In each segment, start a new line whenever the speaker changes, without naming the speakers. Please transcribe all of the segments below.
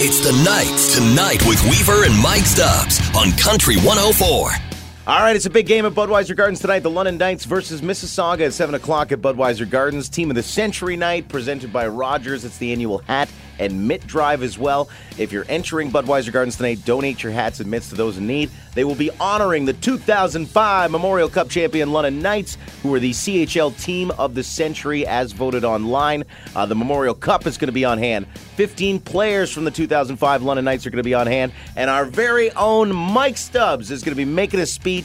It's the Knights tonight with Weaver and Mike Stubbs on Country 104.
All right, it's a big game at Budweiser Gardens tonight. The London Knights versus Mississauga at 7 o'clock at Budweiser Gardens. Team of the Century Night presented by Rogers. It's the annual hat and mitt drive as well. If you're entering Budweiser Gardens tonight, donate your hats and mitts to those in need. They will be honoring the 2005 Memorial Cup champion London Knights, who are the CHL Team of the Century as voted online. Uh, the Memorial Cup is going to be on hand. 15 players from the 2005 London Knights are going to be on hand, and our very own Mike Stubbs is going to be making a speech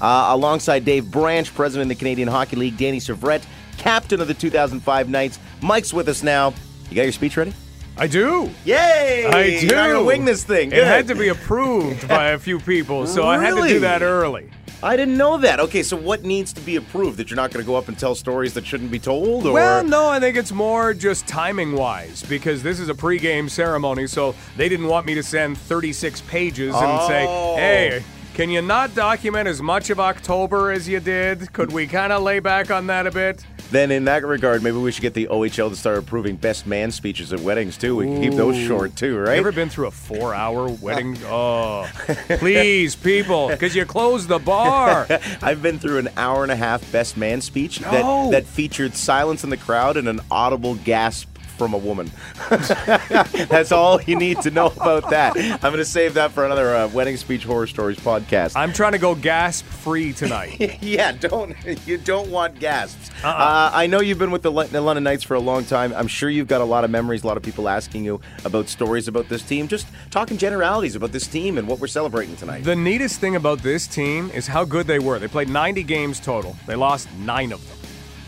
uh, alongside Dave Branch, president of the Canadian Hockey League, Danny Syvret, captain of the 2005 Knights. Mike's with us now. You got your speech ready?
I do.
Yay!
I do.
You're not gonna wing this thing.
It had to be approved by a few people, so I had to do that early.
I didn't know that. Okay, so what needs to be approved? That you're not going to go up and tell stories that shouldn't be told, or
Well, no, I think it's more just timing wise because this is a pregame ceremony, so they didn't want me to send 36 pages and say,
Oh.
hey, can you not document as much of October as you did? Could we kind of lay back on that a bit?
then in that regard, maybe we should get the OHL to start approving best man speeches at weddings too. We can keep those short too, right?
Ever been through a four hour wedding? Oh, please, people, because you closed the bar.
I've been through an hour and a half best man speech
No.
that, that featured silence in the crowd and an audible gasp from a woman. That's all you need to know about that. I'm going to save that for another uh, wedding speech horror stories podcast.
I'm trying to go gasp free tonight.
yeah, don't you don't want gasps.
Uh-uh.
Uh, I know you've been with the, Lon- the London Knights for a long time. I'm sure you've got a lot of memories. A lot of people asking you about stories about this team. Just talking generalities about this team and what we're celebrating tonight.
The neatest thing about this team is how good they were. They played 90 games total. They lost nine of them.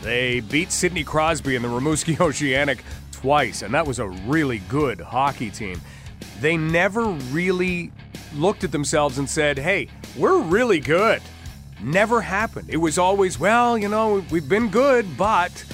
They beat Sidney Crosby in the Rimouski Oceanic twice, and that was a really good hockey team. They never really looked at themselves and said, hey, we're really good. Never happened. It was always, well, you know, we've been good, but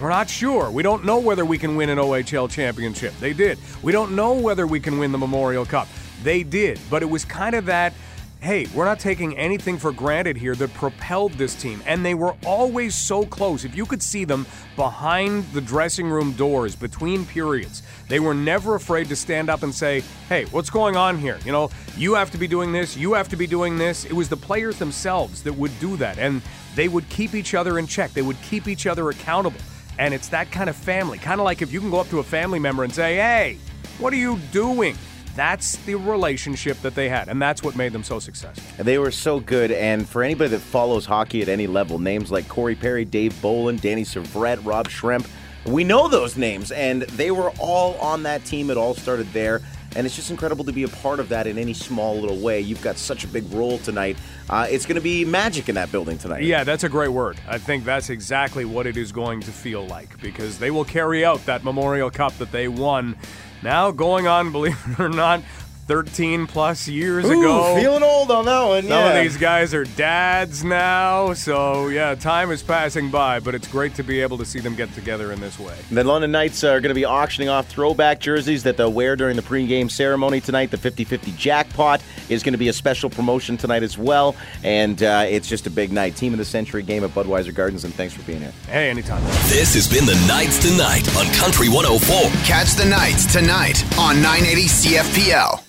we're not sure. We don't know whether we can win an OHL championship. They did. We don't know whether we can win the Memorial Cup. They did. But it was kind of that hey, we're not taking anything for granted here that propelled this team. And they were always so close. If you could see them behind the dressing room doors between periods, they were never afraid to stand up and say, hey, what's going on here? You know, you have to be doing this, you have to be doing this. It was the players themselves that would do that. And they would keep each other in check, they would keep each other accountable. And it's that kind of family. Kind of like if you can go up to a family member and say, hey, what are you doing? That's the relationship that they had, and that's what made them so successful.
They were so good. And for anybody that follows hockey at any level, names like Corey Perry, Dave Bolland, Danny Syvret, Rob Schremp, we know those names. And they were all on that team. It all started there. And it's just incredible to be a part of that in any small little way. You've got such a big role tonight. Uh, it's going to be magic in that building tonight.
Yeah, that's a great word. I think that's exactly what it is going to feel like because they will carry out that Memorial Cup that they won. Now, going on, believe it or not, 13 plus years
Ooh,
ago.
feeling old on that one.
Some
yeah.
of these guys are dads now, so yeah, time is passing by, but it's great to be able to see them get together in this way.
The London Knights are going to be auctioning off throwback jerseys that they'll wear during the pregame ceremony tonight. The 50 50 jackpot is going to be a special promotion tonight as well. And uh, it's just a big night. Team of the Century game at Budweiser Gardens, and thanks for being here.
Hey, anytime.
This has been the Knights tonight on Country 104.
Catch the Knights tonight on 980 CFPL.